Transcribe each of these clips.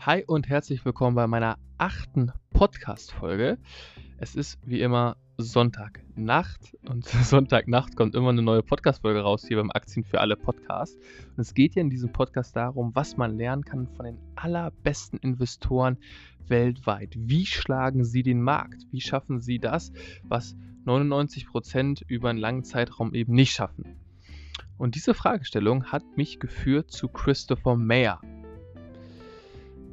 Hi und herzlich willkommen bei meiner achten Podcast-Folge. Es ist wie immer Sonntagnacht und Sonntagnacht kommt immer eine neue Podcast-Folge raus hier beim Aktien für alle Podcast. Und es geht hier in diesem Podcast darum, was man lernen kann von den allerbesten Investoren weltweit. Wie schlagen sie den Markt? Wie schaffen sie das, was 99% über einen langen Zeitraum eben nicht schaffen? Und diese Fragestellung hat mich geführt zu Christopher Mayer.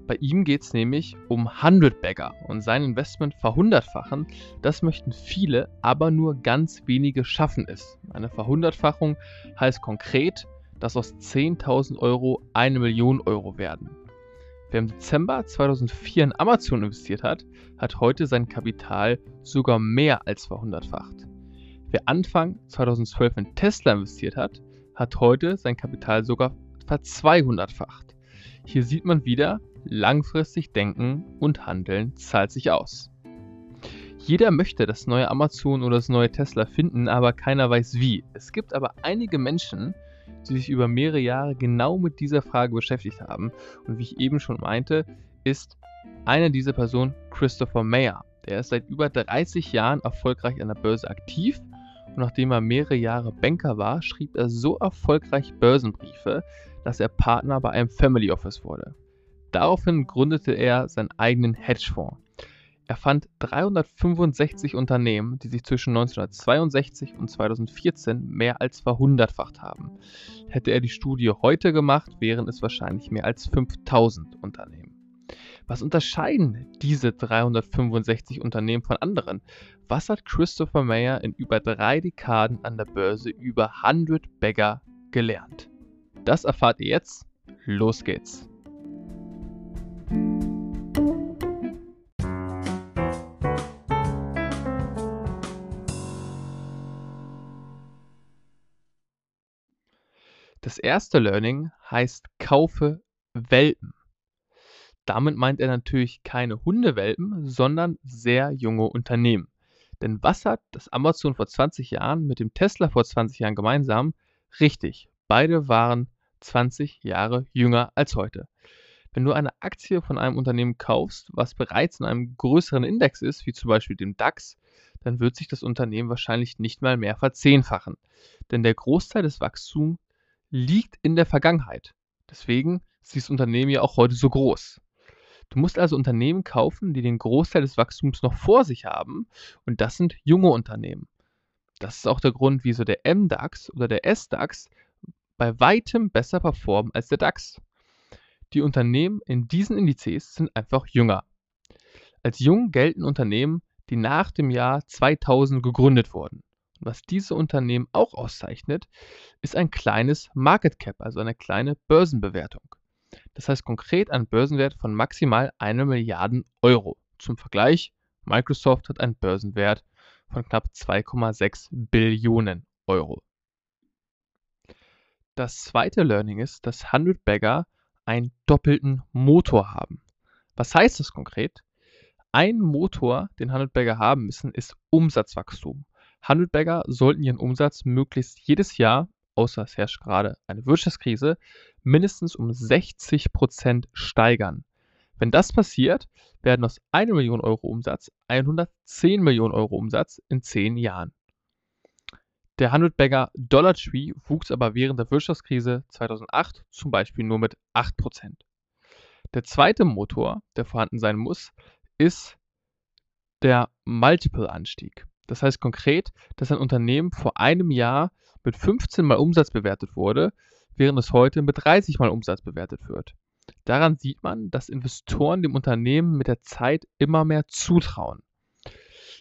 Bei ihm geht es nämlich um 100 Bagger und sein Investment verhundertfachen. Das möchten viele, aber nur ganz wenige schaffen es. Eine Verhundertfachung heißt konkret, dass aus 10.000 Euro eine Million Euro werden. Wer im Dezember 2004 in Amazon investiert hat, hat heute sein Kapital sogar mehr als verhundertfacht. Wer Anfang 2012 in Tesla investiert hat, hat heute sein Kapital sogar verzweihundertfacht. Hier sieht man wieder, langfristig denken und handeln zahlt sich aus. Jeder möchte das neue Amazon oder das neue Tesla finden, aber keiner weiß wie. Es gibt aber einige Menschen, die sich über mehrere Jahre genau mit dieser Frage beschäftigt haben. Und wie ich eben schon meinte, ist einer dieser Personen Christopher Mayer. Der ist seit über 30 Jahren erfolgreich an der Börse aktiv und nachdem er mehrere Jahre Banker war, schrieb er so erfolgreich Börsenbriefe, dass er Partner bei einem Family Office wurde. Daraufhin gründete er seinen eigenen Hedgefonds. Er fand 365 Unternehmen, die sich zwischen 1962 und 2014 mehr als verhundertfacht haben. Hätte er die Studie heute gemacht, wären es wahrscheinlich mehr als 5000 Unternehmen. Was unterscheiden diese 365 Unternehmen von anderen? Was hat Christopher Mayer in über drei Dekaden an der Börse über 100 Bagger gelernt? Das erfahrt ihr jetzt. Los geht's! Das erste Learning heißt kaufe Welpen. Damit meint er natürlich keine Hundewelpen, sondern sehr junge Unternehmen. Denn was hat das Amazon vor 20 Jahren mit dem Tesla vor 20 Jahren gemeinsam? Richtig, beide waren 20 Jahre jünger als heute. Wenn du eine Aktie von einem Unternehmen kaufst, was bereits in einem größeren Index ist, wie zum Beispiel dem DAX, dann wird sich das Unternehmen wahrscheinlich nicht mal mehr verzehnfachen. Denn der Großteil des Wachstums liegt in der Vergangenheit. Deswegen ist dieses Unternehmen ja auch heute so groß. Du musst also Unternehmen kaufen, die den Großteil des Wachstums noch vor sich haben und das sind junge Unternehmen. Das ist auch der Grund, wieso der MDAX oder der SDAX bei weitem besser performen als der DAX. Die Unternehmen in diesen Indizes sind einfach jünger. Als jung gelten Unternehmen, die nach dem Jahr 2000 gegründet wurden. Und was diese Unternehmen auch auszeichnet, ist ein kleines Market Cap, also eine kleine Börsenbewertung. Das heißt konkret einen Börsenwert von maximal 1 Milliarde Euro. Zum Vergleich, Microsoft hat einen Börsenwert von knapp 2,6 Billionen Euro. Das zweite Learning ist, dass 100 Bagger einen doppelten Motor haben. Was heißt das konkret? Ein Motor, den Handelsberger haben müssen, ist Umsatzwachstum. Handelsberger sollten ihren Umsatz möglichst jedes Jahr, außer es herrscht gerade eine Wirtschaftskrise, mindestens um 60 Prozent steigern. Wenn das passiert, werden aus 1 Million Euro Umsatz 110 Millionen Euro Umsatz in 10 Jahren. Der 100-Bagger Dollar Tree wuchs aber während der Wirtschaftskrise 2008 zum Beispiel nur mit 8%. Der zweite Motor, der vorhanden sein muss, ist der Multiple-Anstieg. Das heißt konkret, dass ein Unternehmen vor einem Jahr mit 15 mal Umsatz bewertet wurde, während es heute mit 30 mal Umsatz bewertet wird. Daran sieht man, dass Investoren dem Unternehmen mit der Zeit immer mehr zutrauen.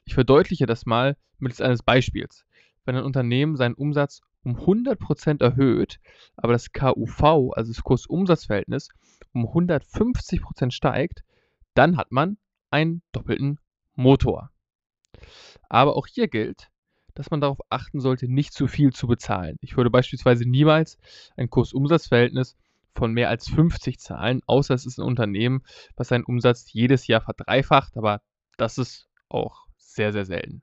Ich verdeutliche das mal mittels eines Beispiels wenn ein Unternehmen seinen Umsatz um 100% erhöht, aber das KUV, also das Kursumsatzverhältnis, um 150% steigt, dann hat man einen doppelten Motor. Aber auch hier gilt, dass man darauf achten sollte, nicht zu viel zu bezahlen. Ich würde beispielsweise niemals ein Kursumsatzverhältnis von mehr als 50 zahlen, außer es ist ein Unternehmen, was seinen Umsatz jedes Jahr verdreifacht, aber das ist auch sehr, sehr selten.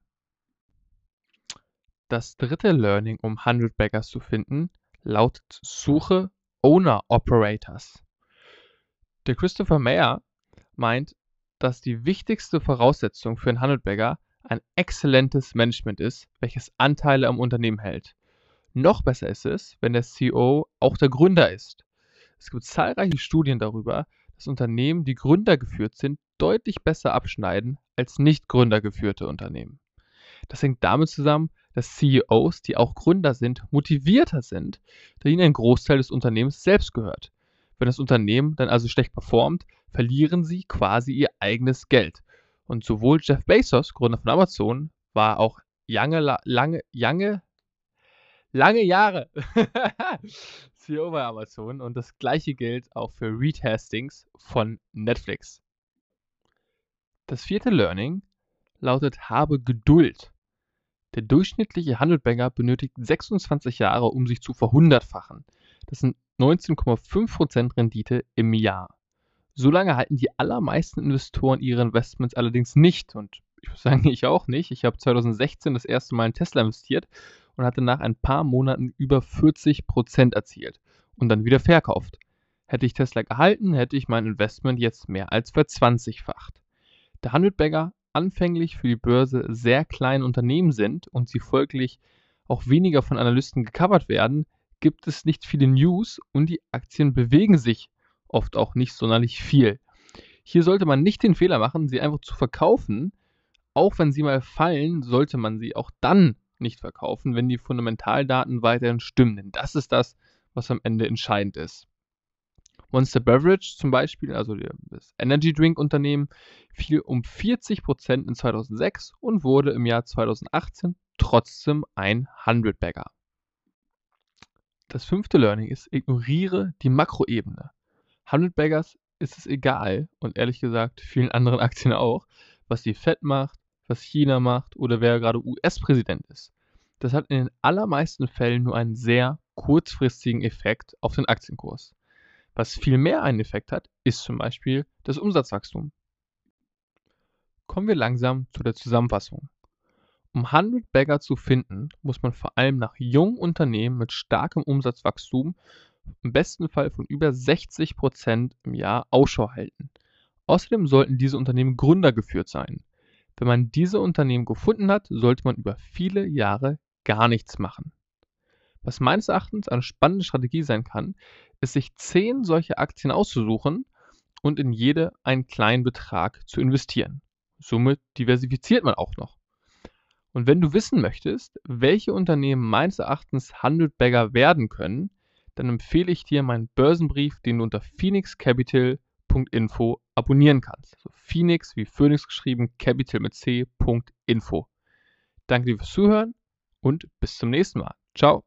Das dritte Learning, um 100 Baggers zu finden, lautet Suche Owner Operators. Der Christopher Mayer meint, dass die wichtigste Voraussetzung für einen Handelsbagger ein exzellentes Management ist, welches Anteile am Unternehmen hält. Noch besser ist es, wenn der CEO auch der Gründer ist. Es gibt zahlreiche Studien darüber, dass Unternehmen, die gründergeführt sind, deutlich besser abschneiden als nicht gründergeführte Unternehmen. Das hängt damit zusammen, dass CEOs, die auch Gründer sind, motivierter sind, da ihnen ein Großteil des Unternehmens selbst gehört. Wenn das Unternehmen dann also schlecht performt, verlieren sie quasi ihr eigenes Geld. Und sowohl Jeff Bezos, Gründer von Amazon, war auch lange, lange, lange, lange Jahre CEO bei Amazon und das gleiche gilt auch für Reed Hastings von Netflix. Das vierte Learning lautet habe Geduld. Der durchschnittliche Handelbanger benötigt 26 Jahre, um sich zu verhundertfachen. Das sind 19,5% Rendite im Jahr. So lange halten die allermeisten Investoren ihre Investments allerdings nicht und ich muss sagen, ich auch nicht. Ich habe 2016 das erste Mal in Tesla investiert und hatte nach ein paar Monaten über 40% erzielt und dann wieder verkauft. Hätte ich Tesla gehalten, hätte ich mein Investment jetzt mehr als verzwanzigfacht. Der Handelbagger anfänglich für die Börse sehr kleine Unternehmen sind und sie folglich auch weniger von Analysten gecovert werden, gibt es nicht viele News und die Aktien bewegen sich oft auch nicht sonderlich viel. Hier sollte man nicht den Fehler machen, sie einfach zu verkaufen. Auch wenn sie mal fallen, sollte man sie auch dann nicht verkaufen, wenn die Fundamentaldaten weiterhin stimmen. Denn das ist das, was am Ende entscheidend ist. Monster Beverage zum Beispiel, also das Energy Drink Unternehmen, fiel um 40% in 2006 und wurde im Jahr 2018 trotzdem ein 100-Bagger. Das fünfte Learning ist, ignoriere die Makroebene. 100 Baggers ist es egal und ehrlich gesagt vielen anderen Aktien auch, was die Fed macht, was China macht oder wer gerade US-Präsident ist. Das hat in den allermeisten Fällen nur einen sehr kurzfristigen Effekt auf den Aktienkurs. Was viel mehr einen Effekt hat, ist zum Beispiel das Umsatzwachstum. Kommen wir langsam zu der Zusammenfassung. Um 100 Bagger zu finden, muss man vor allem nach jungen Unternehmen mit starkem Umsatzwachstum, im besten Fall von über 60 Prozent im Jahr, Ausschau halten. Außerdem sollten diese Unternehmen gründergeführt sein. Wenn man diese Unternehmen gefunden hat, sollte man über viele Jahre gar nichts machen. Was meines Erachtens eine spannende Strategie sein kann, ist sich zehn solche Aktien auszusuchen und in jede einen kleinen Betrag zu investieren. Somit diversifiziert man auch noch. Und wenn du wissen möchtest, welche Unternehmen meines Erachtens 100 Bagger werden können, dann empfehle ich dir meinen Börsenbrief, den du unter phoenixcapital.info abonnieren kannst. Also Phoenix wie Phoenix geschrieben, Capital mit C.info. Danke dir fürs Zuhören und bis zum nächsten Mal. Ciao.